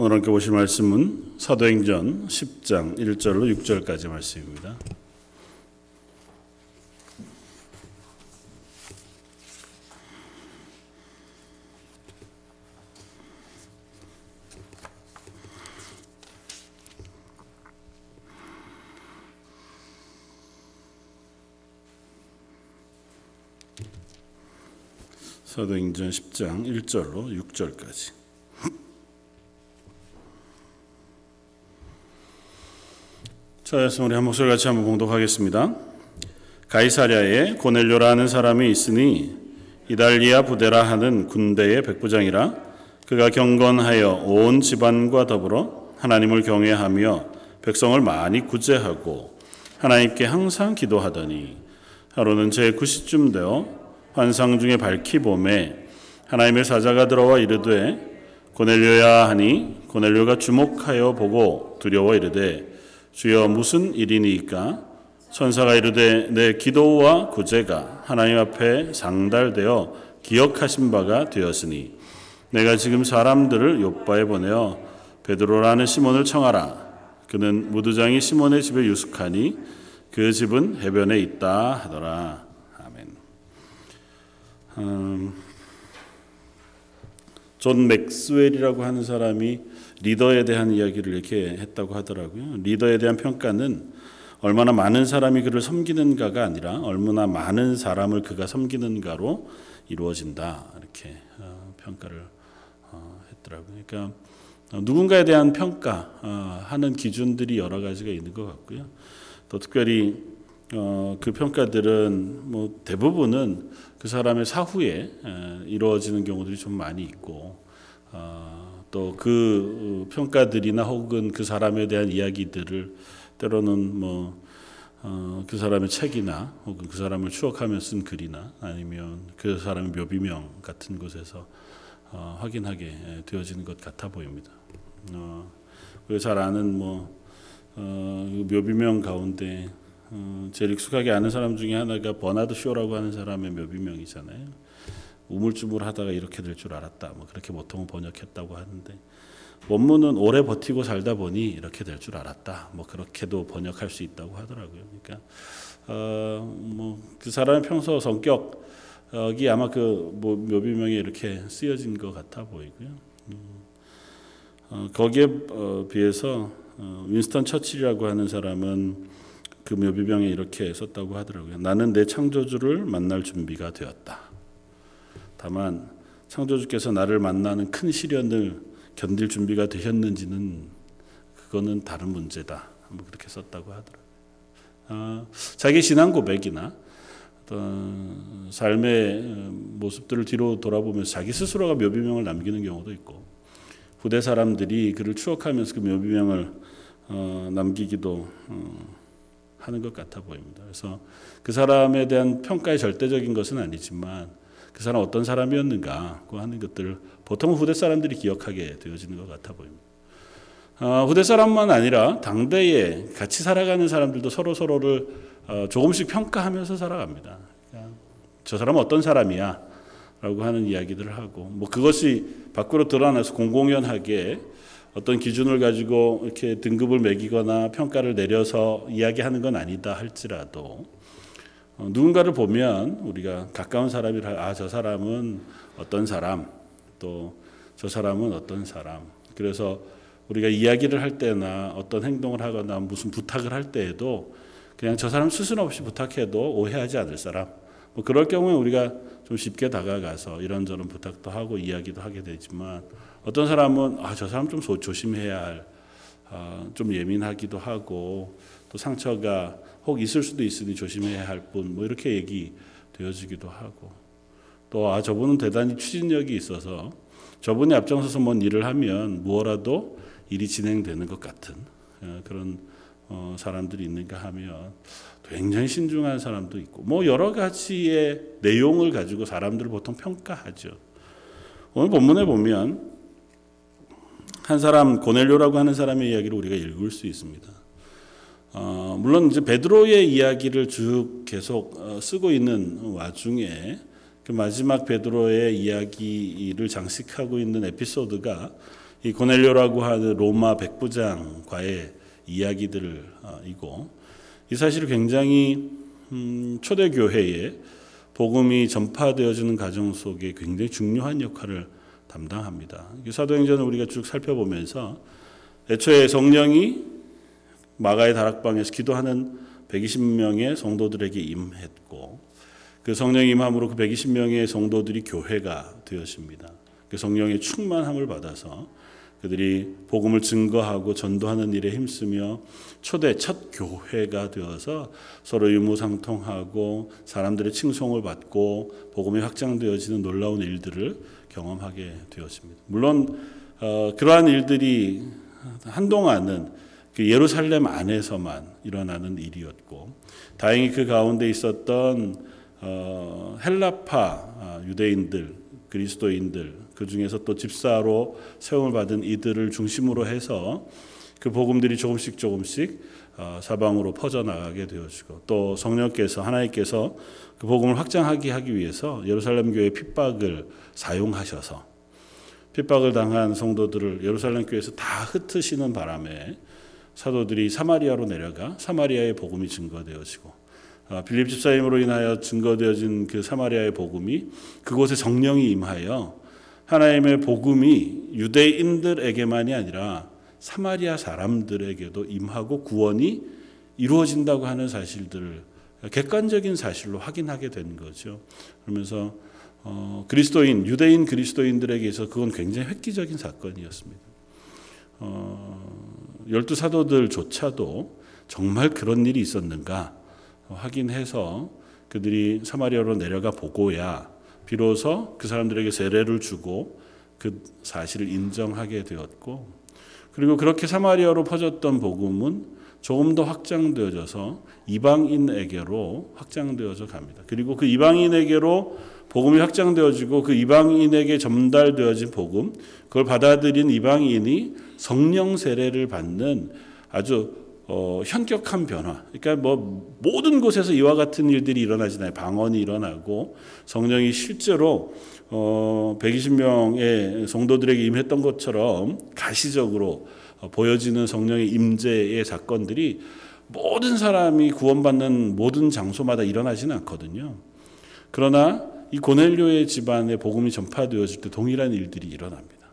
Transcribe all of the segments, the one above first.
오늘 함께 보실 말씀은 사도행전 10장 1절로 6절까지 말씀입니다. 사도행전 10장 1절로 6절까지 자, 그래서 우리 한 목소리 같이 한번 공독하겠습니다. 가이사랴에 고넬료라는 사람이 있으니 이달리아 부대라 하는 군대의 백부장이라 그가 경건하여 온 집안과 더불어 하나님을 경외하며 백성을 많이 구제하고 하나님께 항상 기도하더니 하루는 제 9시쯤 되어 환상 중에 밝히 봄에 하나님의 사자가 들어와 이르되 고넬료야 하니 고넬료가 주목하여 보고 두려워 이르되 주여 무슨 일이니까? 천사가 이르되 내 기도와 구제가 하나님 앞에 상달되어 기억하신 바가 되었으니 내가 지금 사람들을 요바에 보내어 베드로라는 시몬을 청하라. 그는 무두장이 시몬의 집에 유숙하니 그 집은 해변에 있다 하더라. 아멘. 음, 존 맥스웰이라고 하는 사람이 리더에 대한 이야기를 이렇게 했다고 하더라고요. 리더에 대한 평가는 얼마나 많은 사람이 그를 섬기는가가 아니라 얼마나 많은 사람을 그가 섬기는가로 이루어진다 이렇게 어, 평가를 어, 했더라고요. 그러니까 누군가에 대한 평가하는 기준들이 여러 가지가 있는 것 같고요. 또 특별히 그 평가들은 뭐 대부분은 그 사람의 사후에 이루어지는 경우들이 좀 많이 있고 또 그 평가들이나 혹은 그 사람에 대한 이야기들을 때로는 뭐 어, 그 사람의 책이나 혹은 그 사람을 추억하며 쓴 글이나 아니면 그 사람의 묘비명 같은 곳에서 어, 확인하게 되어지는 것 같아 보입니다. 어, 잘 아는 뭐 어, 그 묘비명 가운데 어, 제일 익숙하게 아는 사람 중에 하나가 버나드 쇼라고 하는 사람의 묘비명이잖아요. 우물쭈물하다가 이렇게 될 줄 알았다. 뭐 그렇게 보통 번역했다고 하는데 원문은 오래 버티고 살다 보니 이렇게 될 줄 알았다. 뭐 그렇게도 번역할 수 있다고 하더라고요. 그러니까 어, 뭐그 사람의 평소 성격이 아마 그 뭐 묘비명에 이렇게 쓰여진 것 같아 보이고요. 음, 어, 거기에 어, 비해서 어, 윈스턴 처칠이라고 하는 사람은 그 묘비명에 이렇게 썼다고 하더라고요. 나는 내 창조주를 만날 준비가 되었다. 다만 창조주께서 나를 만나는 큰 시련을 견딜 준비가 되셨는지는 그거는 다른 문제다. 뭐 그렇게 썼다고 하더라고요. 아, 자기 신앙 고백이나 어떤 삶의 모습들을 뒤로 돌아보면서 자기 스스로가 묘비명을 남기는 경우도 있고 후대 사람들이 그를 추억하면서 그 묘비명을 어, 남기기도 어, 하는 것 같아 보입니다. 그래서 그 사람에 대한 평가의 절대적인 것은 아니지만 그 사람 어떤 사람이었는가 하는 것들을 보통 후대 사람들이 기억하게 되어지는 것 같아 보입니다. 어, 후대 사람만 아니라 당대에 같이 살아가는 사람들도 서로 서로를 어, 조금씩 평가하면서 살아갑니다. 저 사람은 어떤 사람이야? 라고 하는 이야기들을 하고, 뭐 그것이 밖으로 드러나서 공공연하게 어떤 기준을 가지고 이렇게 등급을 매기거나 평가를 내려서 이야기하는 건 아니다 할지라도 어, 누군가를 보면 우리가 가까운 사람이라 아 저 사람은 어떤 사람 또 저 사람은 어떤 사람. 그래서 우리가 이야기를 할 때나 어떤 행동을 하거나 무슨 부탁을 할 때에도 그냥 저 사람 스스럼 없이 부탁해도 오해하지 않을 사람. 뭐 그럴 경우에 우리가 좀 쉽게 다가가서 이런저런 부탁도 하고 이야기도 하게 되지만 어떤 사람은 아 저 사람 좀 조심해야 할, 아, 좀 예민하기도 하고 또 상처가 혹 있을 수도 있으니 조심해야 할 뿐, 뭐 이렇게 얘기 되어지기도 하고 또 아 저분은 대단히 추진력이 있어서 저분이 앞장서서 뭔 일을 하면 무엇라도 일이 진행되는 것 같은 어, 그런 어, 사람들이 있는가 하면 굉장히 신중한 사람도 있고 뭐 여러 가지의 내용을 가지고 사람들을 보통 평가하죠. 오늘 본문에 보면 한 사람 고넬료라고 하는 사람의 이야기를 우리가 읽을 수 있습니다. 어, 물론 이제 베드로의 이야기를 쭉 계속 어, 쓰고 있는 와중에 그 마지막 베드로의 이야기를 장식하고 있는 에피소드가 이 고넬료라고 하는 로마 백부장과의 이야기들이고 이 사실이 굉장히 음, 초대 교회에 복음이 전파되어지는 과정 속에 굉장히 중요한 역할을 담당합니다. 사도행전을 우리가 쭉 살펴보면서 애초에 성령이 마가의 다락방에서 기도하는 120명의 성도들에게 임했고 그 성령 임함으로 그 120명의 성도들이 교회가 되었습니다. 그 성령의 충만함을 받아서 그들이 복음을 증거하고 전도하는 일에 힘쓰며 초대 첫 교회가 되어서 서로 유무상통하고 사람들의 칭송을 받고 복음이 확장되어지는 놀라운 일들을 경험하게 되었습니다. 물론 어, 그러한 일들이 한동안은 그 예루살렘 안에서만 일어나는 일이었고 다행히 그 가운데 있었던 어, 헬라파 아, 유대인들 그리스도인들 그 중에서 또 집사로 세움을 받은 이들을 중심으로 해서 그 복음들이 조금씩 조금씩 어, 사방으로 퍼져나가게 되어지고 또 성령께서 하나님께서 그 복음을 확장하게 하기 위해서 예루살렘 교회 핍박을 사용하셔서 핍박을 당한 성도들을 예루살렘 교회에서 다 흩으시는 바람에 사도들이 사마리아로 내려가 사마리아의 복음이 증거되어지고 아, 빌립 집사임으로 인하여 증거되어진 그 사마리아의 복음이 그곳에 정령이 임하여 하나님의 복음이 유대인들에게만이 아니라 사마리아 사람들에게도 임하고 구원이 이루어진다고 하는 사실들을 객관적인 사실로 확인하게 된 거죠. 그러면서 어, 그리스도인 유대인 그리스도인들에게서 그건 굉장히 획기적인 사건이었습니다. 어, 열두 사도들조차도 정말 그런 일이 있었는가 확인해서 그들이 사마리아로 내려가 보고야 비로소 그 사람들에게 세례를 주고 그 사실을 인정하게 되었고 그리고 그렇게 사마리아로 퍼졌던 복음은 조금 더 확장되어져서 이방인에게로 확장되어져 갑니다. 그리고 그 이방인에게로 복음이 확장되어지고 그 이방인에게 전달되어진 복음, 그걸 받아들인 이방인이 성령 세례를 받는 아주 어, 현격한 변화. 그러니까 뭐 모든 곳에서 이와 같은 일들이 일어나지않아요 방언이 일어나고 성령이 실제로 어, 120명의 성도들에게 임했던 것처럼 가시적으로 어, 보여지는 성령의 임재의 사건들이 모든 사람이 구원받는 모든 장소마다 일어나지는 않거든요. 그러나 이 고넬료의 집안에 복음이 전파되어질 때 동일한 일들이 일어납니다.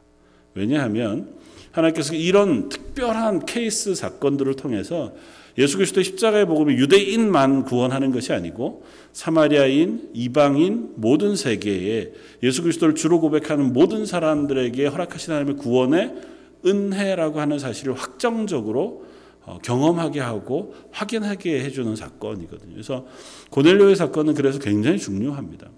왜냐하면 하나님께서 이런 특별한 케이스 사건들을 통해서 예수 그리스도의 십자가의 복음이 유대인만 구원하는 것이 아니고 사마리아인, 이방인 모든 세계에 예수 그리스도를 주로 고백하는 모든 사람들에게 허락하신 하나님의 구원의 은혜라고 하는 사실을 확정적으로 어, 경험하게 하고 확인하게 해주는 사건이거든요. 그래서 고넬료의 사건은 그래서 굉장히 중요합니다.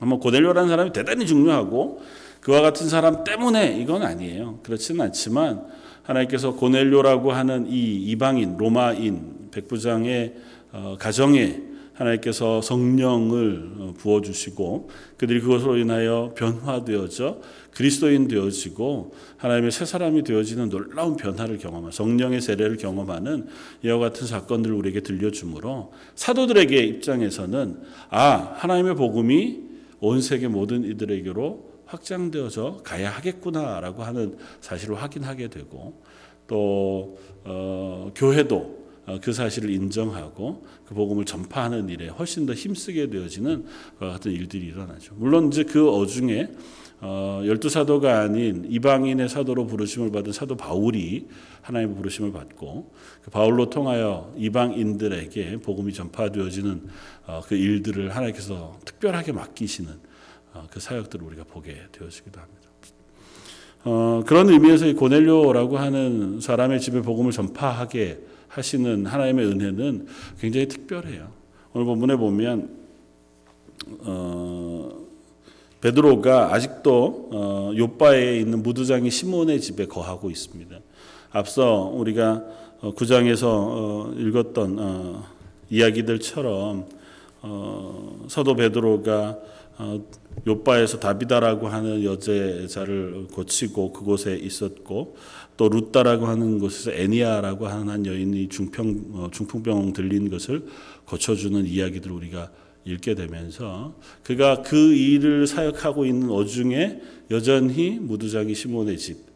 아마 고넬료라는 사람이 대단히 중요하고 그와 같은 사람 때문에 이건 아니에요. 그렇지는 않지만 하나님께서 고넬료라고 하는 이 이방인 로마인 백부장의 어, 가정에 하나님께서 성령을 어, 부어 주시고 그들이 그것으로 인하여 변화되어져 그리스도인 되어지고 하나님의 새 사람이 되어지는 놀라운 변화를 경험한 성령의 세례를 경험하는 이와 같은 사건들을 우리에게 들려주므로 사도들에게 입장에서는 아 하나님의 복음이 온 세계 모든 이들에게로 확장되어서 가야 하겠구나라고 하는 사실을 확인하게 되고 또 어, 교회도 어, 그 사실을 인정하고 그 복음을 전파하는 일에 훨씬 더 힘쓰게 되어지는 같은 일들이 일어나죠. 물론 이제 그 어중에 어, 열두 사도가 아닌 이방인의 사도로 부르심을 받은 사도 바울이 하나님의 부르심을 받고 그 바울로 통하여 이방인들에게 복음이 전파되어지는 어, 그 일들을 하나님께서 특별하게 맡기시는 어, 그 사역들을 우리가 보게 되어지기도 합니다. 어, 그런 의미에서 이 고넬료라고 하는 사람의 집에 복음을 전파하게 하시는 하나님의 은혜는 굉장히 특별해요. 오늘 본문에 보면 어, 베드로가 아직도 어, 요바에 있는 무두장이 시몬의 집에 거하고 있습니다. 앞서 우리가 어, 9장에서 어, 읽었던 어, 이야기들처럼 어, 사도 베드로가 어, 요바에서 다비다라고 하는 여제자를 고치고 그곳에 있었고 또 루다라고 하는 곳에서 애니아라고 하는 한 여인이 중평 어, 중풍병 들린 것을 고쳐주는 이야기들 우리가 읽게 되면서 그가 그 일을 사역하고 있는 어중에 여전히 무두장이 시몬의 집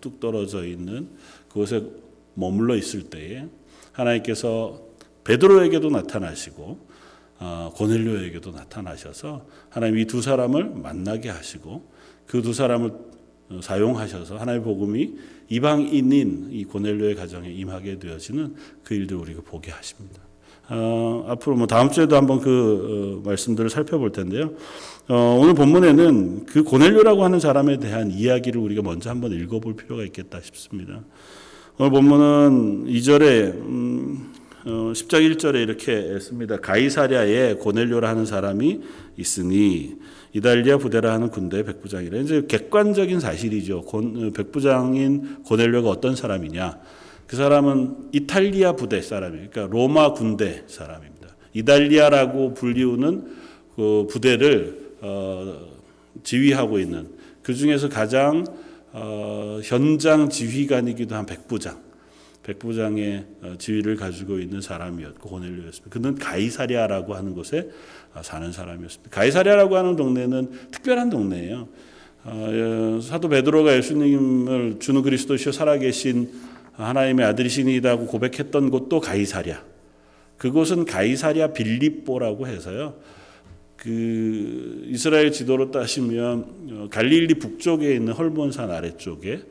뚝 떨어져 있는 그곳에 머물러 있을 때에 하나님께서 베드로에게도 나타나시고 어, 고넬료에게도 나타나셔서 하나님 이 두 사람을 만나게 하시고 그 두 사람을 어, 사용하셔서 하나님의 복음이 이방인인 이 고넬료의 가정에 임하게 되어지는 그 일들 우리가 보게 하십니다. 어, 앞으로 뭐 다음 주에도 한번 그 어, 말씀들을 살펴볼 텐데요. 어, 오늘 본문에는 그 고넬료라고 하는 사람에 대한 이야기를 우리가 먼저 한번 읽어볼 필요가 있겠다 싶습니다. 오늘 본문은 2절에 음, 어, 10장 1절에 이렇게 씁니다. 가이사랴에 고넬료라 하는 사람이 있으니 이달리아 부대라 하는 군대 백부장이라 이제 객관적인 사실이죠. 고, 백부장인 고넬료가 어떤 사람이냐? 그 사람은 이탈리아 부대 사람이에요. 그러니까 로마 군대 사람입니다. 이달리아라고 불리우는 그 부대를 어, 지휘하고 있는 그 중에서 가장 어, 현장 지휘관이기도 한 백부장, 백부장의 어, 지위를 가지고 있는 사람이었고 고넬료였습니다. 그는 가이사리아라고 하는 곳에 어, 사는 사람이었습니다. 가이사리아라고 하는 동네는 특별한 동네예요. 어, 사도 베드로가 예수님을 주는 그리스도시요 살아계신 하나님의 아들이시니다고 고백했던 곳도 가이사랴. 그곳은 가이사랴 빌립보라고 해서요. 그 이스라엘 지도로 따시면 어, 갈릴리 북쪽에 있는 헐몬산 아래쪽에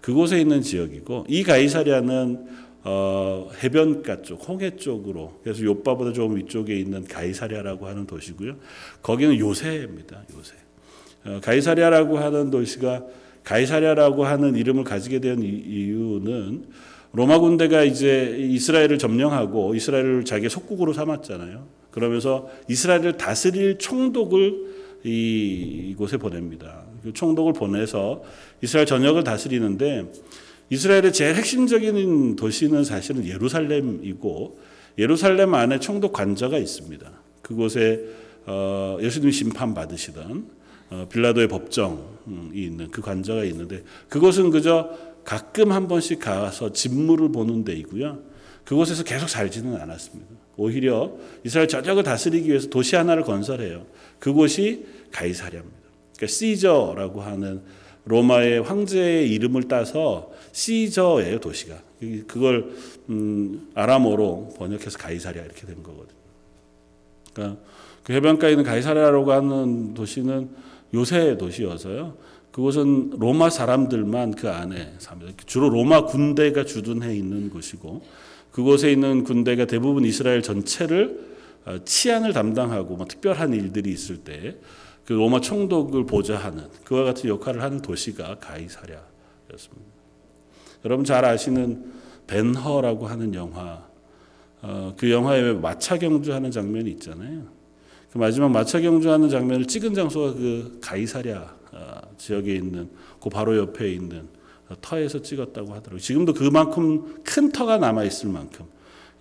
그곳에 있는 지역이고 이 가이사랴는 어, 해변가 쪽, 홍해 쪽으로 그래서 요바보다 조금 위쪽에 있는 가이사랴라고 하는 도시고요. 거기는 요새입니다. 요새. 어, 가이사랴라고 하는 도시가 가이사랴라고 하는 이름을 가지게 된 이유는 로마 군대가 이제 이스라엘을 점령하고 이스라엘을 자기의 속국으로 삼았잖아요. 그러면서 이스라엘을 다스릴 총독을 이곳에 보냅니다. 그 총독을 보내서 이스라엘 전역을 다스리는데 이스라엘의 제일 핵심적인 도시는 사실은 예루살렘이고 예루살렘 안에 총독 관저가 있습니다. 그곳에 어, 예수님 심판 받으시던 어, 빌라도의 법정이 있는 그 관저가 있는데 그곳은 그저 가끔 한 번씩 가서 집무를 보는 데이고요. 그곳에서 계속 살지는 않았습니다. 오히려 이스라엘 전역을 다스리기 위해서 도시 하나를 건설해요. 그곳이 가이사랴입니다. 그러니까 시저라고 하는 로마의 황제의 이름을 따서 시저예요 도시가. 그걸 음, 아람어로 번역해서 가이사랴 이렇게 된 거거든요. 그러니까 그 해변가에 있는 가이사랴라고 하는 도시는 요새 도시여서요. 그곳은 로마 사람들만 그 안에 삽니다. 주로 로마 군대가 주둔해 있는 곳이고 그곳에 있는 군대가 대부분 이스라엘 전체를 어, 치안을 담당하고 뭐 특별한 일들이 있을 때 그 로마 총독을 보좌하는 그와 같은 역할을 하는 도시가 가이사랴였습니다. 여러분 잘 아시는 벤허라고 하는 영화 어, 그 영화에 마차 경주하는 장면이 있잖아요. 그 마지막 마차 경주하는 장면을 찍은 장소가 그 가이사랴 어, 지역에 있는 그 바로 옆에 있는 터에서 찍었다고 하더라고요. 지금도 그만큼 큰 터가 남아 있을 만큼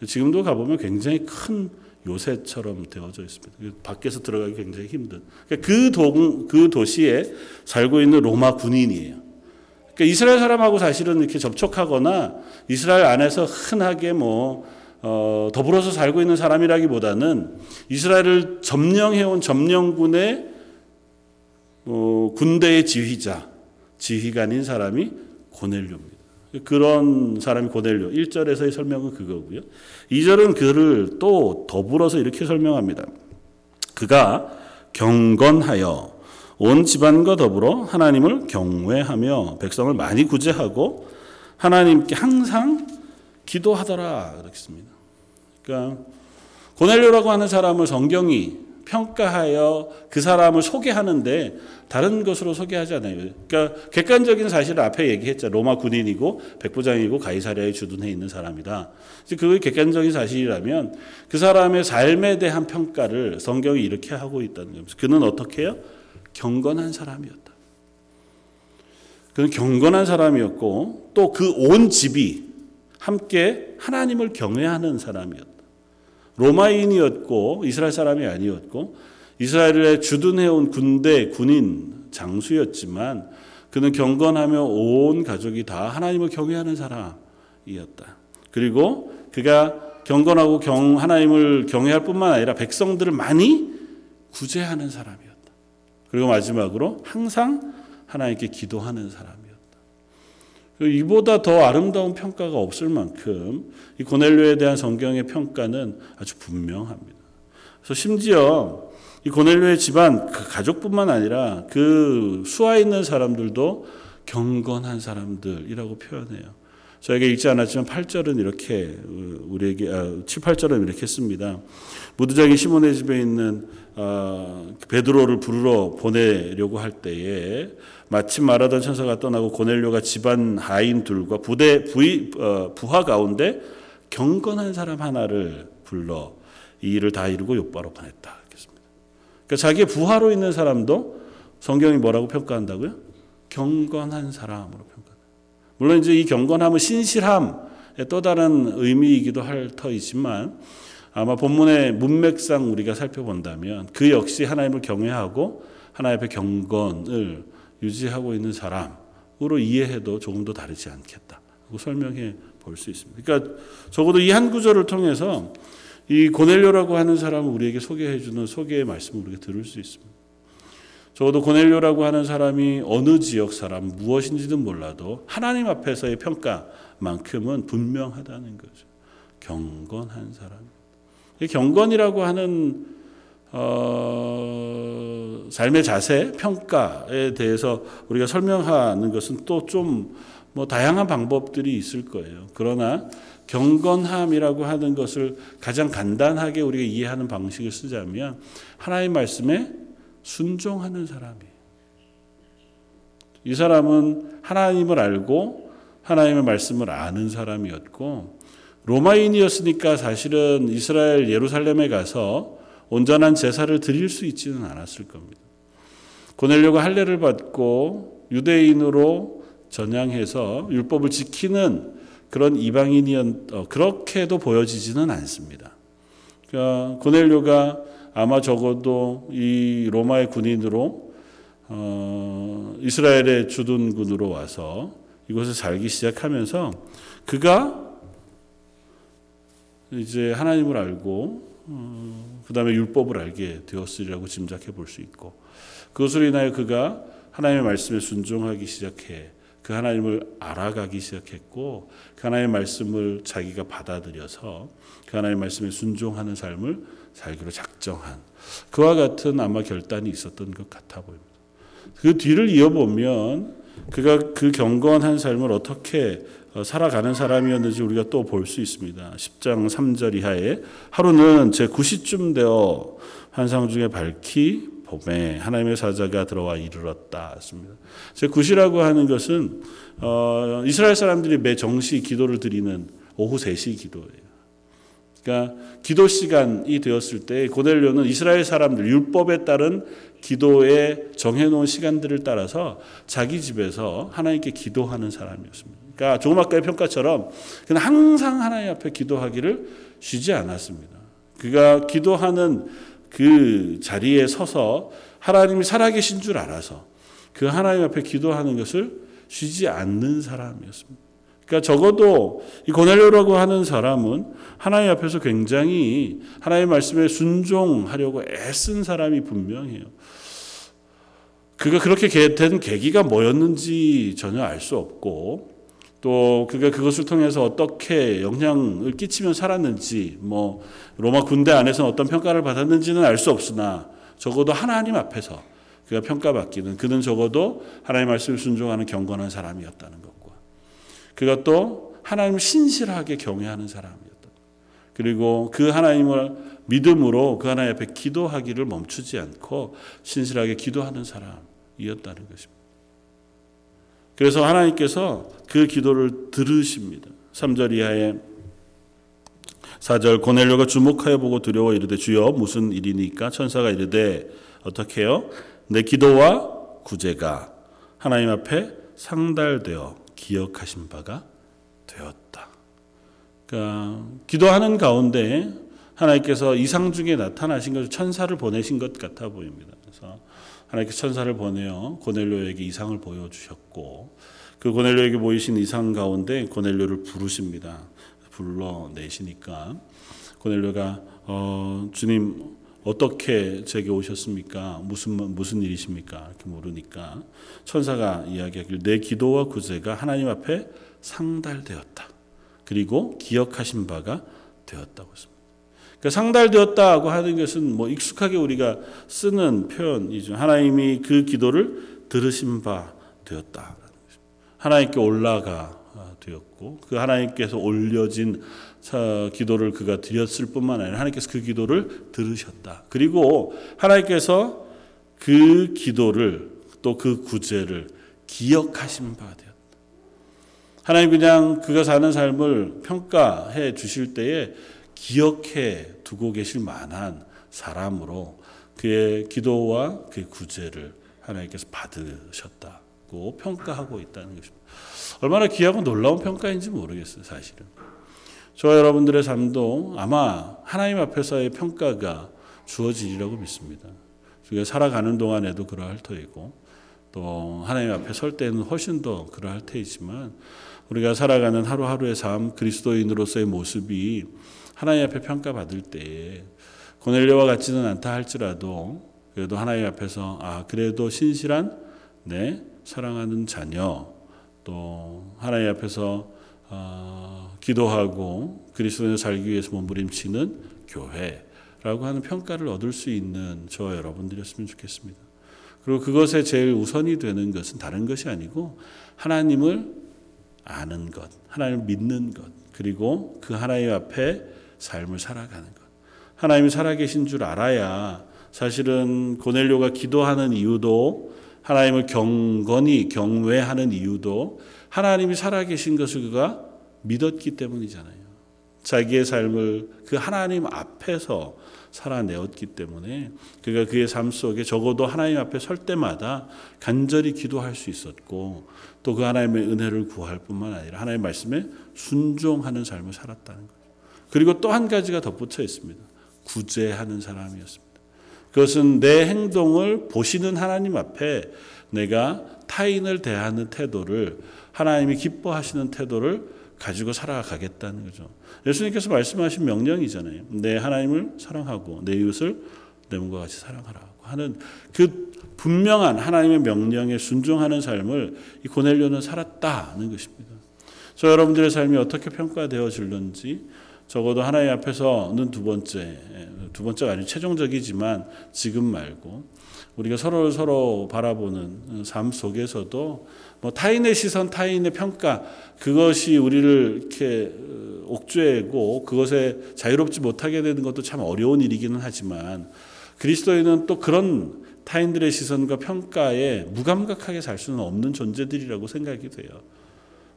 지금도 가보면 굉장히 큰 요새처럼 되어져 있습니다. 밖에서 들어가기 굉장히 힘든. 그러니까 그 도, 그 도시에 살고 있는 로마 군인이에요. 그러니까 이스라엘 사람하고 사실은 이렇게 접촉하거나 이스라엘 안에서 흔하게 뭐 어, 더불어서 살고 있는 사람이라기보다는 이스라엘을 점령해온 점령군의 어, 군대의 지휘자, 지휘관인 사람이 고넬료입니다. 그런 사람이 고넬료. 1절에서의 설명은 그거고요. 2절은 그를 또 더불어서 이렇게 설명합니다. 그가 경건하여 온 집안과 더불어 하나님을 경외하며 백성을 많이 구제하고 하나님께 항상 기도하더라 그렇습니다. 그러니까 고넬료라고 하는 사람을 성경이 평가하여 그 사람을 소개하는데 다른 것으로 소개하지 않아요. 그러니까 객관적인 사실을 앞에 얘기했죠. 로마 군인이고 백부장이고 가이사랴에 주둔해 있는 사람이다. 그게 객관적인 사실이라면 그 사람의 삶에 대한 평가를 성경이 이렇게 하고 있다는 겁니다. 그는 어떻게 해요? 경건한 사람이었다. 그는 경건한 사람이었고 또 그 온 집이 함께 하나님을 경외하는 사람이었다. 로마인이었고 이스라엘 사람이 아니었고 이스라엘에 주둔해온 군대 군인 장수였지만 그는 경건하며 온 가족이 다 하나님을 경외하는 사람이었다. 그리고 그가 경건하고 경, 하나님을 경외할 뿐만 아니라 백성들을 많이 구제하는 사람이었다. 그리고 마지막으로 항상 하나님께 기도하는 사람 이었다. 이보다 더 아름다운 평가가 없을 만큼 이 고넬료에 대한 성경의 평가는 아주 분명합니다. 그래서 심지어 이 고넬료의 집안 그 가족뿐만 아니라 그 수하 있는 사람들도 경건한 사람들이라고 표현해요. 저에게 읽지 않았지만 8절은 이렇게 우리에게 아, 7, 8절은 이렇게 씁니다. 무드장이 시몬의 집에 있는 어, 베드로를 부르러 보내려고 할 때에 마침 말하던 천사가 떠나고 고넬료가 집안 하인 둘과 부대 부이, 어, 부하 가운데 경건한 사람 하나를 불러 이 일을 다 이루고 요바로 보냈다. 그러니까 자기의 부하로 있는 사람도 성경이 뭐라고 평가한다고요? 경건한 사람으로 평가. 물론 이제 이 경건함은 신실함의 또 다른 의미이기도 할 터이지만 아마 본문의 문맥상 우리가 살펴본다면 그 역시 하나님을 경외하고 하나님 앞에 경건을 유지하고 있는 사람으로 이해해도 조금 더 다르지 않겠다. 고 설명해 볼 수 있습니다. 그러니까 적어도 이 한 구절을 통해서 이 고넬료라고 하는 사람을 우리에게 소개해 주는 소개의 말씀을 우리가 들을 수 있습니다. 적어도 고넬료라고 하는 사람이 어느 지역 사람 무엇인지는 몰라도 하나님 앞에서의 평가만큼은 분명하다는 거죠. 경건한 사람. 경건이라고 하는 어, 삶의 자세, 평가에 대해서 우리가 설명하는 것은 또 좀 뭐 다양한 방법들이 있을 거예요. 그러나 경건함이라고 하는 것을 가장 간단하게 우리가 이해하는 방식을 쓰자면 하나님 말씀에 순종하는 사람이에요. 이 사람은 하나님을 알고 하나님의 말씀을 아는 사람이었고 로마인이었으니까 사실은 이스라엘 예루살렘에 가서 온전한 제사를 드릴 수 있지는 않았을 겁니다. 고넬료가 할례를 받고 유대인으로 전향해서 율법을 지키는 그런 이방인이었 어, 그렇게도 보여지지는 않습니다. 그러니까 고넬료가 아마 적어도 이 로마의 군인으로 어, 이스라엘의 주둔군으로 와서 이곳에 살기 시작하면서 그가 이제 하나님을 알고 어, 그 다음에 율법을 알게 되었으리라고 짐작해 볼 수 있고 그것으로 인하여 그가 하나님의 말씀에 순종하기 시작해 그 하나님을 알아가기 시작했고 그 하나님의 말씀을 자기가 받아들여서 그 하나님의 말씀에 순종하는 삶을 살기로 작정한 그와 같은 아마 결단이 있었던 것 같아 보입니다. 그 뒤를 이어보면 그가 그 경건한 삶을 어떻게 어, 살아가는 사람이었는지 우리가 또 볼 수 있습니다. 10장 3절 이하에 하루는 제 9시쯤 되어 환상 중에 밝히 봄에 하나님의 사자가 들어와 이르렀다. 습니다. 제 9시라고 하는 것은 어, 이스라엘 사람들이 매 정시 기도를 드리는 오후 3시 기도예요. 그러니까 기도 시간이 되었을 때 고넬료는 이스라엘 사람들 율법에 따른 기도에 정해놓은 시간들을 따라서 자기 집에서 하나님께 기도하는 사람이었습니다. 그러니까 조금 아까의 평가처럼 그는 항상 하나님 앞에 기도하기를 쉬지 않았습니다. 그가 기도하는 그 자리에 서서 하나님이 살아계신 줄 알아서 그 하나님 앞에 기도하는 것을 쉬지 않는 사람이었습니다. 그러니까 적어도 이 고넬료라고 하는 사람은 하나님 앞에서 굉장히 하나님의 말씀에 순종하려고 애쓴 사람이 분명해요. 그가 그렇게 된 계기가 뭐였는지 전혀 알 수 없고 또 그가 그것을 통해서 어떻게 영향을 끼치면 살았는지 뭐 로마 군대 안에서 어떤 평가를 받았는지는 알 수 없으나 적어도 하나님 앞에서 그가 평가받기는 그는 적어도 하나님 말씀을 순종하는 경건한 사람이었다는 것과 그가 또 하나님을 신실하게 경외하는 사람이었다. 그리고 그 하나님을 믿음으로 그 하나님 앞에 기도하기를 멈추지 않고 신실하게 기도하는 사람이었다는 것입니다. 그래서 하나님께서 그 기도를 들으십니다. 3절 이하에 4절 고넬료가 주목하여 보고 두려워 이르되 주여 무슨 일이니까 천사가 이르되 어떻게 해요? 내 기도와 구제가 하나님 앞에 상달되어 기억하신 바가 되었다. 그러니까 기도하는 가운데 하나님께서 이상 중에 나타나신 것 천사를 보내신 것 같아 보입니다. 그래서 하나님께 천사를 보내어 고넬료에게 이상을 보여주셨고 그 고넬료에게 보이신 이상 가운데 고넬료를 부르십니다. 불러내시니까 고넬료가 어, 주님 어떻게 제게 오셨습니까? 무슨 무슨 일이십니까? 이렇게 물으니까 천사가 이야기하길 내 기도와 구제가 하나님 앞에 상달되었다. 그리고 기억하신 바가 되었다고 했습니다. 그러니까 상달되었다고 하는 것은 뭐 익숙하게 우리가 쓰는 표현이죠. 하나님이 그 기도를 들으신 바 되었다. 하나님께 올라가 되었고 그 하나님께서 올려진 기도를 그가 드렸을 뿐만 아니라 하나님께서 그 기도를 들으셨다. 그리고 하나님께서 그 기도를 또 그 구제를 기억하신 바 되었다. 하나님 그냥 그가 사는 삶을 평가해 주실 때에 기억해 두고 계실 만한 사람으로 그의 기도와 그 구제를 하나님께서 받으셨다고 평가하고 있다는 것입니다. 얼마나 귀하고 놀라운 평가인지 모르겠어요, 사실은. 저와 여러분들의 삶도 아마 하나님 앞에서의 평가가 주어지리라고 믿습니다. 우리가 살아가는 동안에도 그러할 터이고 또 하나님 앞에 설 때는 훨씬 더 그러할 테이지만 우리가 살아가는 하루하루의 삶 그리스도인으로서의 모습이 하나님 앞에 평가받을 때에 고넬료와 같지는 않다 할지라도 그래도 하나님 앞에서 아 그래도 신실한 내 사랑하는 자녀 또 하나님 앞에서 어, 기도하고 그리스도인을 살기 위해서 몸부림치는 교회라고 하는 평가를 얻을 수 있는 저와 여러분들이었으면 좋겠습니다. 그리고 그것에 제일 우선이 되는 것은 다른 것이 아니고 하나님을 아는 것, 하나님을 믿는 것, 그리고 그 하나님 앞에 삶을 살아가는 것. 하나님이 살아계신 줄 알아야 사실은 고넬료가 기도하는 이유도 하나님을 경건히 경외하는 이유도 하나님이 살아계신 것을 그가 믿었기 때문이잖아요. 자기의 삶을 그 하나님 앞에서 살아내었기 때문에 그가 그의 삶 속에 적어도 하나님 앞에 설 때마다 간절히 기도할 수 있었고 또 그 하나님의 은혜를 구할 뿐만 아니라 하나님의 말씀에 순종하는 삶을 살았다는 거죠. 그리고 또 한 가지가 덧붙여 있습니다. 구제하는 사람이었습니다. 그것은 내 행동을 보시는 하나님 앞에 내가 타인을 대하는 태도를 하나님이 기뻐하시는 태도를 가지고 살아가겠다는 거죠. 예수님께서 말씀하신 명령이잖아요. 내 하나님을 사랑하고 내 이웃을 내 몸과 같이 사랑하라고 하는 그 분명한 하나님의 명령에 순종하는 삶을 이 고넬료는 살았다는 것입니다. 저 여러분들의 삶이 어떻게 평가되어질는지 적어도 하나님 앞에서는 두 번째, 두 번째가 아니고 최종적이지만 지금 말고 우리가 서로를 서로 바라보는 삶 속에서도 뭐 타인의 시선, 타인의 평가 그것이 우리를 이렇게 옥죄고 그것에 자유롭지 못하게 되는 것도 참 어려운 일이기는 하지만 그리스도인은 또 그런 타인들의 시선과 평가에 무감각하게 살 수는 없는 존재들이라고 생각이 돼요.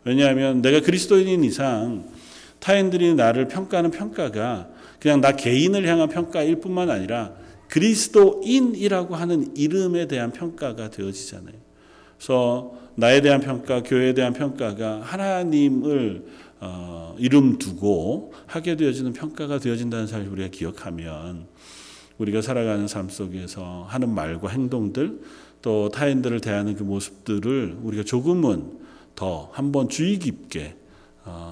왜냐하면 내가 그리스도인인 이상 타인들이 나를 평가하는 평가가 그냥 나 개인을 향한 평가일 뿐만 아니라 그리스도인이라고 하는 이름에 대한 평가가 되어지잖아요. 그래서 나에 대한 평가, 교회에 대한 평가가 하나님을 어, 이름 두고 하게 되어지는 평가가 되어진다는 사실을 우리가 기억하면 우리가 살아가는 삶 속에서 하는 말과 행동들 또 타인들을 대하는 그 모습들을 우리가 조금은 더 한번 주의 깊게 어,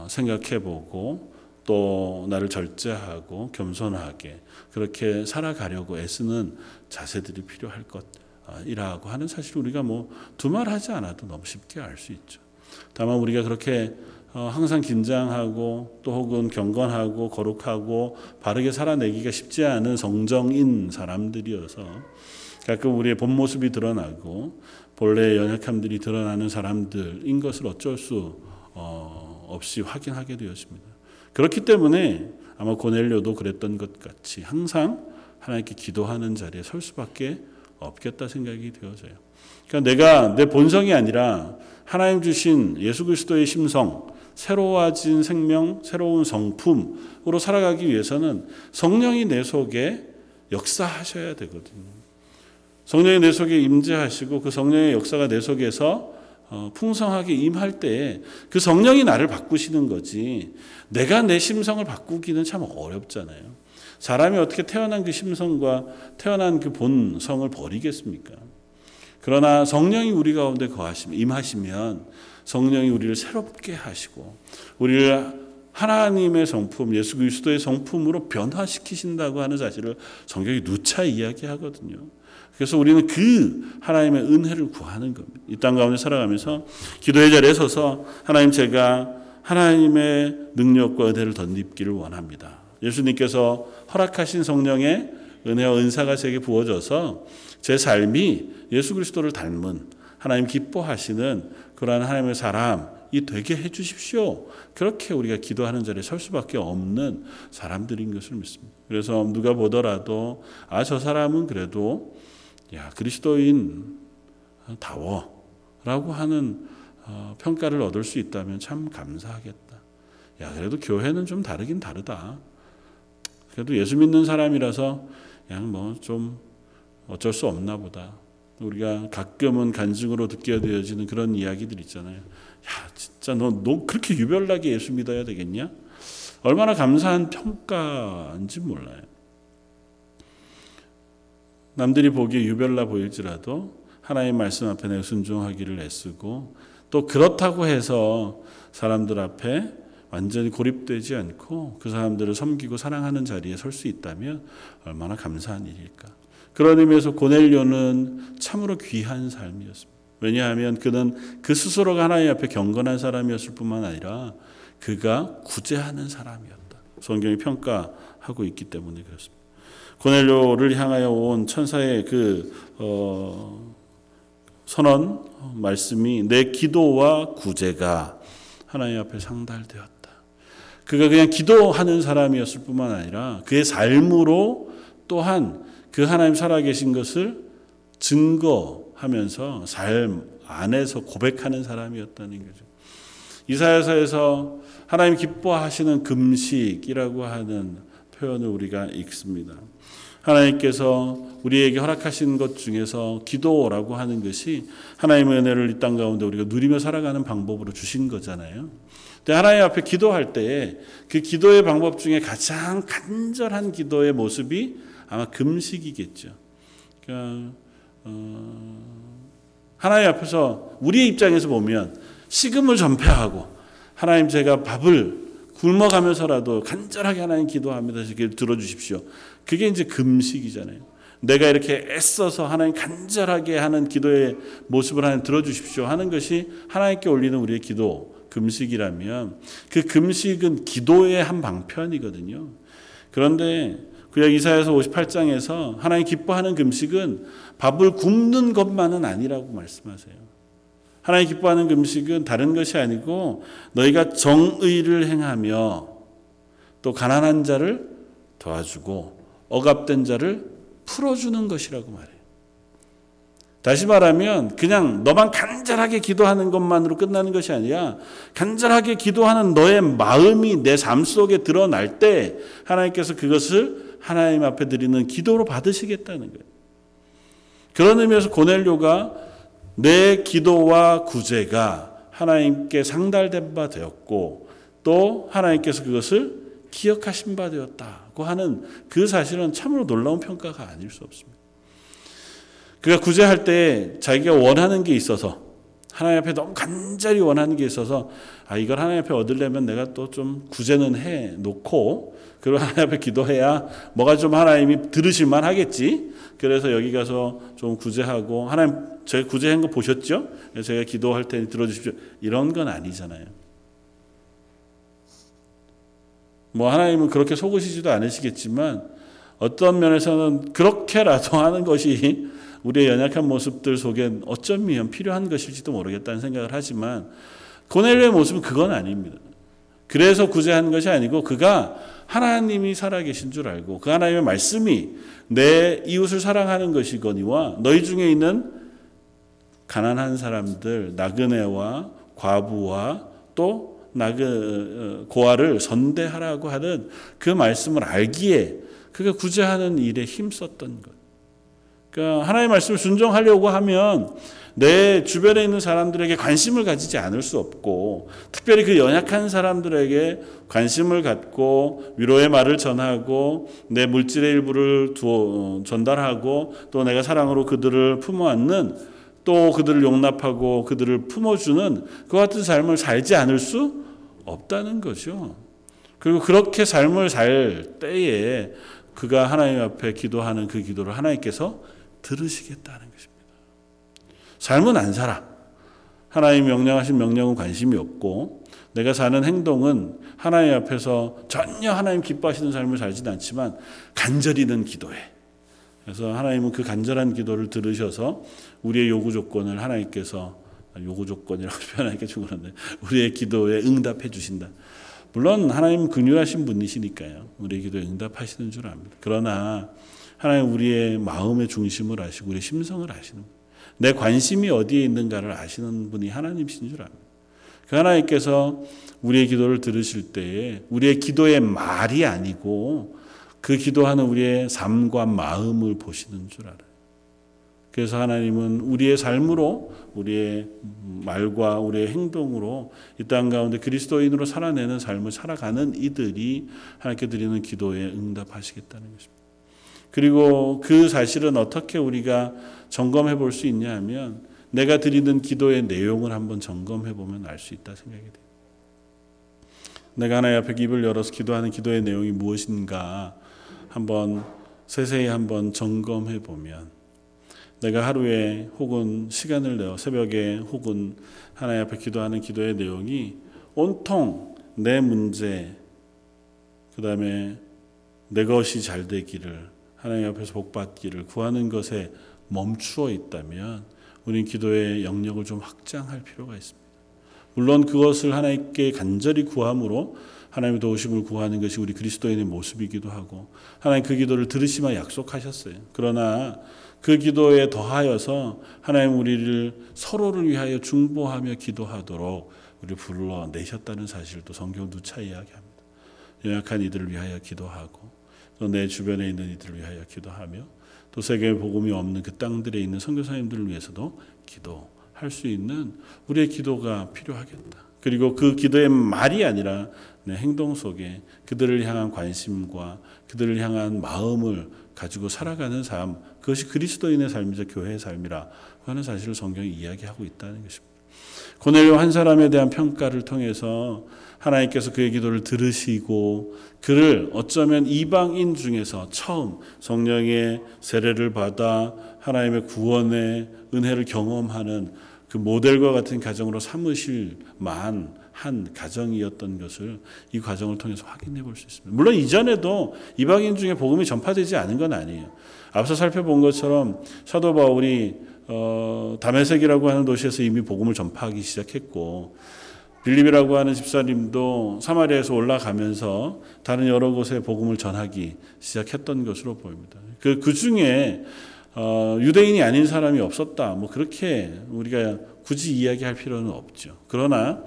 생각해보고 또 나를 절제하고 겸손하게 그렇게 살아가려고 애쓰는 자세들이 필요할 것이라고 하는 사실 우리가 뭐 두말하지 않아도 너무 쉽게 알 수 있죠. 다만 우리가 그렇게 어, 항상 긴장하고 또 혹은 경건하고 거룩하고 바르게 살아내기가 쉽지 않은 성정인 사람들이어서 가끔 우리의 본 모습이 드러나고 본래의 연약함들이 드러나는 사람들인 것을 어쩔 수 어, 없이 확인하게 되었습니다. 그렇기 때문에 아마 고넬료도 그랬던 것 같이 항상 하나님께 기도하는 자리에 설 수밖에 없겠다 생각이 되어져요. 그러니까 내가 내 본성이 아니라 하나님 주신 예수 그리스도의 심성, 새로워진 생명, 새로운 성품으로 살아가기 위해서는 성령이 내 속에 역사하셔야 되거든요. 성령이 내 속에 임재하시고 그 성령의 역사가 내 속에서 어, 풍성하게 임할 때 그 성령이 나를 바꾸시는 거지 내가 내 심성을 바꾸기는 참 어렵잖아요. 사람이 어떻게 태어난 그 심성과 태어난 그 본성을 버리겠습니까? 그러나 성령이 우리 가운데 거하시면 임하시면 성령이 우리를 새롭게 하시고 우리를 하나님의 성품, 예수 그리스도의 성품으로 변화시키신다고 하는 사실을 성경이 누차 이야기하거든요. 그래서 우리는 그 하나님의 은혜를 구하는 겁니다. 이 땅 가운데 살아가면서 기도의 자리에 서서 하나님 제가 하나님의 능력과 은혜를 덧입기를 원합니다. 예수님께서 허락하신 성령의 은혜와 은사가 제게 부어져서 제 삶이 예수 그리스도를 닮은 하나님 기뻐하시는 그러한 하나님의 사람이 되게 해 주십시오. 그렇게 우리가 기도하는 자리에 설 수밖에 없는 사람들인 것을 믿습니다. 그래서 누가 보더라도 아 저 사람은 그래도 야 그리스도인 다워라고 하는 어, 평가를 얻을 수 있다면 참 감사하겠다. 야 그래도 교회는 좀 다르긴 다르다. 그래도 예수 믿는 사람이라서 그냥 뭐 좀 어쩔 수 없나 보다. 우리가 가끔은 간증으로 듣게 되어지는 그런 이야기들 있잖아요. 야, 진짜 너, 너 그렇게 유별나게 예수 믿어야 되겠냐? 얼마나 감사한 평가인지 몰라요. 남들이 보기에 유별나 보일지라도 하나님 말씀 앞에 내가 순종하기를 애쓰고 또 그렇다고 해서 사람들 앞에 완전히 고립되지 않고 그 사람들을 섬기고 사랑하는 자리에 설 수 있다면 얼마나 감사한 일일까. 그런 의미에서 고넬료는 참으로 귀한 삶이었습니다. 왜냐하면 그는 그 스스로가 하나님 앞에 경건한 사람이었을 뿐만 아니라 그가 구제하는 사람이었다. 성경이 평가하고 있기 때문에 그렇습니다. 고넬료를 향하여 온 천사의 그 어, 선언 말씀이 내 기도와 구제가 하나님 앞에 상달되었다. 그가 그냥 기도하는 사람이었을 뿐만 아니라 그의 삶으로 또한 그 하나님 살아계신 것을 증거하면서 삶 안에서 고백하는 사람이었다는 거죠. 이사야서에서 하나님 기뻐하시는 금식이라고 하는 표현을 우리가 읽습니다. 하나님께서 우리에게 허락하신 것 중에서 기도라고 하는 것이 하나님의 은혜를 이 땅 가운데 우리가 누리며 살아가는 방법으로 주신 거잖아요. 근데 하나님 앞에 기도할 때에 그 기도의 방법 중에 가장 간절한 기도의 모습이 아마 금식이겠죠. 그러니까 어, 하나님 앞에서 우리의 입장에서 보면 식음을 전폐하고 하나님 제가 밥을 굶어가면서라도 간절하게 하나님 기도합니다. 이렇게 들어주십시오. 그게 이제 금식이잖아요. 내가 이렇게 애써서 하나님 간절하게 하는 기도의 모습을 하나님 들어주십시오 하는 것이 하나님께 올리는 우리의 기도 금식이라면 그 금식은 기도의 한 방편이거든요. 그런데 구약 이사야서 58장에서 하나님 기뻐하는 금식은 밥을 굶는 것만은 아니라고 말씀하세요. 하나님 기뻐하는 금식은 다른 것이 아니고 너희가 정의를 행하며 또 가난한 자를 도와주고 억압된 자를 풀어주는 것이라고 말해요. 다시 말하면 그냥 너만 간절하게 기도하는 것만으로 끝나는 것이 아니라 간절하게 기도하는 너의 마음이 내 삶 속에 드러날 때 하나님께서 그것을 하나님 앞에 드리는 기도로 받으시겠다는 거예요. 그런 의미에서 고넬료가 내 기도와 구제가 하나님께 상달된 바 되었고 또 하나님께서 그것을 기억하신 바 되었다고 하는 그 사실은 참으로 놀라운 평가가 아닐 수 없습니다. 그가 구제할 때 자기가 원하는 게 있어서 하나님 앞에 너무 간절히 원하는 게 있어서 아 이걸 하나님 앞에 얻으려면 내가 또 좀 구제는 해 놓고 그리고 하나님 앞에 기도해야 뭐가 좀 하나님이 들으실만 하겠지. 그래서 여기 가서 좀 구제하고 하나님 제가 구제한 거 보셨죠? 제가 기도할 테니 들어주십시오. 이런 건 아니잖아요. 뭐 하나님은 그렇게 속으시지도 않으시겠지만 어떤 면에서는 그렇게라도 하는 것이 우리의 연약한 모습들 속엔 어쩌면 필요한 것일지도 모르겠다는 생각을 하지만 고넬료의 모습은 그건 아닙니다. 그래서 구제하는 것이 아니고 그가 하나님이 살아계신 줄 알고 그 하나님의 말씀이 내 이웃을 사랑하는 것이거니와 너희 중에 있는 가난한 사람들 나그네와 과부와 또 나그 고아를 선대하라고 하는 그 말씀을 알기에 그가 구제하는 일에 힘썼던 것. 그러니까 하나님의 말씀을 순종하려고 하면 내 주변에 있는 사람들에게 관심을 가지지 않을 수 없고 특별히 그 연약한 사람들에게 관심을 갖고 위로의 말을 전하고 내 물질의 일부를 두어, 전달하고 또 내가 사랑으로 그들을 품어 안는 또 그들을 용납하고 그들을 품어주는 그 같은 삶을 살지 않을 수 없다는 거죠. 그리고 그렇게 삶을 살 때에 그가 하나님 앞에 기도하는 그 기도를 하나님께서 들으시겠다는 것입니다. 삶은 안 살아. 하나님 명령하신 명령은 관심이 없고 내가 사는 행동은 하나님 앞에서 전혀 하나님 기뻐하시는 삶을 살지는 않지만 간절히는 기도해. 그래서 하나님은 그 간절한 기도를 들으셔서 우리의 요구 조건을 하나님께서 요구 조건이라고 표현하기가 좀 그런데 우리의 기도에 응답해 주신다. 물론 하나님 근유하신 분이시니까요. 우리의 기도에 응답하시는 줄 압니다. 그러나 하나님 우리의 마음의 중심을 아시고 우리의 심성을 아시는 분. 내 관심이 어디에 있는가를 아시는 분이 하나님이신 줄 압니다. 그 하나님께서 우리의 기도를 들으실 때에 우리의 기도의 말이 아니고 그 기도하는 우리의 삶과 마음을 보시는 줄 알아요. 그래서 하나님은 우리의 삶으로 우리의 말과 우리의 행동으로 이 땅 가운데 그리스도인으로 살아내는 삶을 살아가는 이들이 하나님께 드리는 기도에 응답하시겠다는 것입니다. 그리고 그 사실은 어떻게 우리가 점검해 볼 수 있냐 하면 내가 드리는 기도의 내용을 한번 점검해 보면 알 수 있다 생각이 돼요. 내가 하나님 앞에 입을 열어서 기도하는 기도의 내용이 무엇인가 한번 세세히 한번 점검해 보면 내가 하루에 혹은 시간을 내어 새벽에 혹은 하나님 앞에 기도하는 기도의 내용이 온통 내 문제 그 다음에 내 것이 잘 되기를 하나님 앞에서 복 받기를 구하는 것에 멈추어 있다면 우리는 기도의 영역을 좀 확장할 필요가 있습니다. 물론 그것을 하나님께 간절히 구함으로 하나님의 도우심을 구하는 것이 우리 그리스도인의 모습이기도 하고 하나님 그 기도를 들으시마 약속하셨어요. 그러나 그 기도에 더하여서 하나님 우리를 서로를 위하여 중보하며 기도하도록 우리 불러 내셨다는 사실도 성경 누차 이야기합니다. 연약한 이들을 위하여 기도하고 또 내 주변에 있는 이들을 위하여 기도하며 또 세계 복음이 없는 그 땅들에 있는 선교사님들을 위해서도 기도할 수 있는 우리의 기도가 필요하겠다. 그리고 그 기도의 말이 아니라 내 행동 속에 그들을 향한 관심과 그들을 향한 마음을 가지고 살아가는 삶, 그것이 그리스도인의 삶이자 교회의 삶이라 하는 사실을 성경이 이야기하고 있다는 것입니다. 고넬료 한 사람에 대한 평가를 통해서 하나님께서 그의 기도를 들으시고 그를 어쩌면 이방인 중에서 처음 성령의 세례를 받아 하나님의 구원의 은혜를 경험하는 그 모델과 같은 가정으로 삼으실 만한 가정이었던 것을 이 과정을 통해서 확인해 볼 수 있습니다. 물론 이전에도 이방인 중에 복음이 전파되지 않은 건 아니에요. 앞서 살펴본 것처럼 사도 바울이 어, 다메섹이라고 하는 도시에서 이미 복음을 전파하기 시작했고 빌립이라고 하는 집사님도 사마리아에서 올라가면서 다른 여러 곳에 복음을 전하기 시작했던 것으로 보입니다. 그, 그 중에 어, 유대인이 아닌 사람이 없었다. 뭐 그렇게 우리가 굳이 이야기할 필요는 없죠. 그러나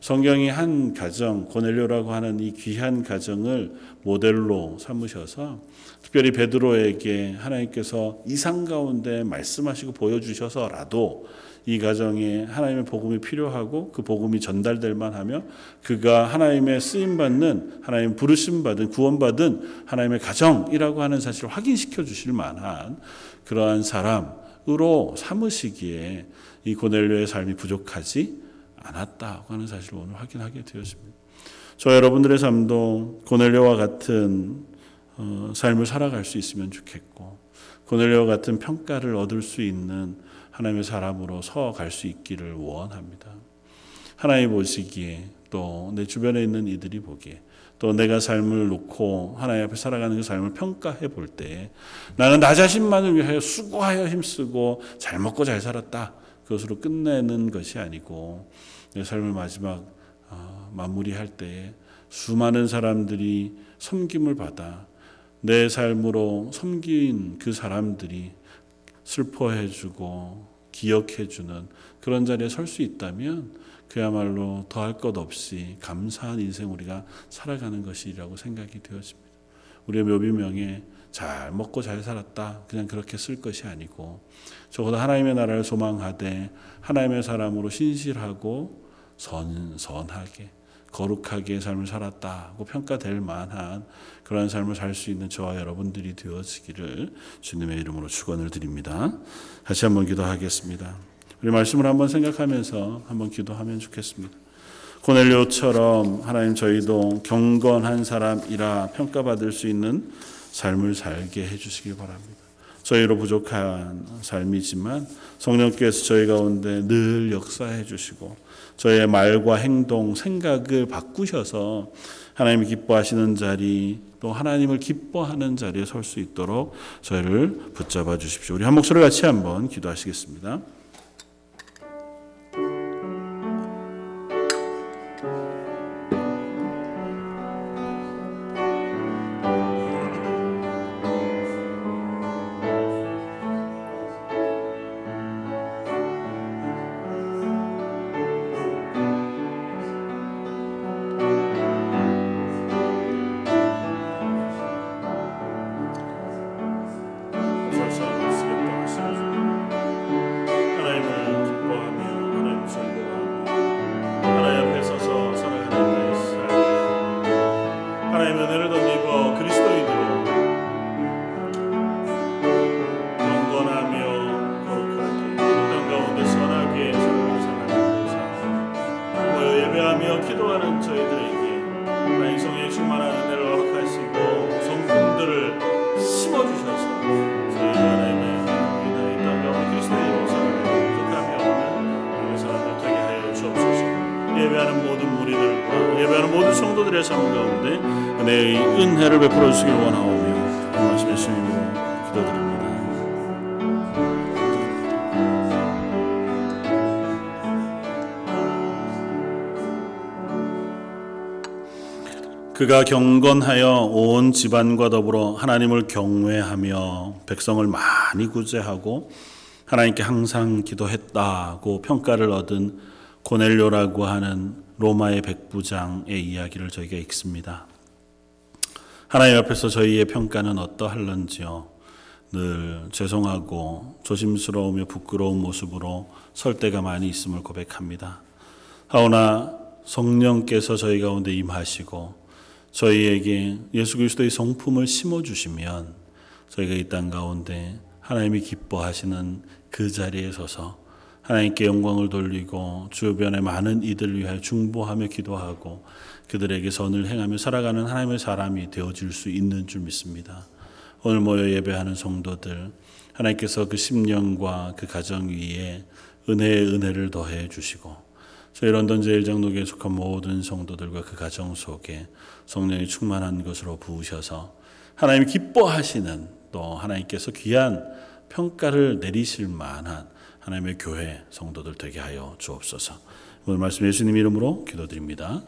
성경이 한 가정, 고넬료라고 하는 이 귀한 가정을 모델로 삼으셔서 특별히 베드로에게 하나님께서 이상 가운데 말씀하시고 보여주셔서라도 이 가정에 하나님의 복음이 필요하고 그 복음이 전달될 만하며 그가 하나님의 쓰임 받는 하나님 부르심 받은 구원 받은 하나님의 가정이라고 하는 사실을 확인시켜 주실 만한 그러한 사람으로 삼으시기에 이 고넬료의 삶이 부족하지 않았다고 하는 사실을 오늘 확인하게 되었습니다. 저 여러분들의 삶도 고넬료와 같은 어, 삶을 살아갈 수 있으면 좋겠고 고넬료와 같은 평가를 얻을 수 있는 하나님의 사람으로 서갈 수 있기를 원합니다. 하나님 보시기에 또 내 주변에 있는 이들이 보기에 또 내가 삶을 놓고 하나님 앞에 살아가는 그 삶을 평가해 볼 때 나는 나 자신만을 위하여 수고하여 힘쓰고 잘 먹고 잘 살았다. 그것으로 끝내는 것이 아니고 내 삶을 마지막 어, 마무리할 때 수많은 사람들이 섬김을 받아 내 삶으로 섬긴 그 사람들이 슬퍼해주고 기억해주는 그런 자리에 설 수 있다면 그야말로 더할 것 없이 감사한 인생 우리가 살아가는 것이라고 생각이 되었습니다. 우리의 묘비명에 잘 먹고 잘 살았다 그냥 그렇게 쓸 것이 아니고 적어도 하나님의 나라를 소망하되 하나님의 사람으로 신실하고 선, 선하게 거룩하게 삶을 살았다고 평가될 만한 그러한 삶을 살 수 있는 저와 여러분들이 되어지기를 주님의 이름으로 축원을 드립니다. 다시 한번 기도하겠습니다. 우리 말씀을 한번 생각하면서 한번 기도하면 좋겠습니다. 고넬료처럼 하나님 저희도 경건한 사람이라 평가받을 수 있는 삶을 살게 해주시길 바랍니다. 저희로 부족한 삶이지만 성령께서 저희 가운데 늘 역사해 주시고 저희의 말과 행동, 생각을 바꾸셔서 하나님이 기뻐하시는 자리 또 하나님을 기뻐하는 자리에 설 수 있도록 저희를 붙잡아 주십시오. 우리 한 목소리 같이 한번 기도하시겠습니다. 그가 경건하여 온 집안과 더불어 하나님을 경외하며 백성을 많이 구제하고 하나님께 항상 기도했다고 평가를 얻은 고넬료라고 하는 로마의 백부장의 이야기를 저희가 읽습니다. 하나님 앞에서 저희의 평가는 어떠할런지요? 늘 죄송하고 조심스러우며 부끄러운 모습으로 설 때가 많이 있음을 고백합니다. 하오나 성령께서 저희 가운데 임하시고 저희에게 예수 그리스도의 성품을 심어 주시면 저희가 이 땅 가운데 하나님이 기뻐하시는 그 자리에 서서 하나님께 영광을 돌리고 주변의 많은 이들을 위하여 중보하며 기도하고 그들에게 선을 행하며 살아가는 하나님의 사람이 되어질 수 있는 줄 믿습니다. 오늘 모여 예배하는 성도들 하나님께서 그 심령과 그 가정 위에 은혜의 은혜를 더해 주시고 저희 런던 제일장로교에 속한 모든 성도들과 그 가정 속에 성령이 충만한 것으로 부으셔서 하나님이 기뻐하시는 또 하나님께서 귀한 평가를 내리실 만한 하나님의 교회 성도들 되게 하여 주옵소서. 오늘 말씀 예수님 이름으로 기도드립니다.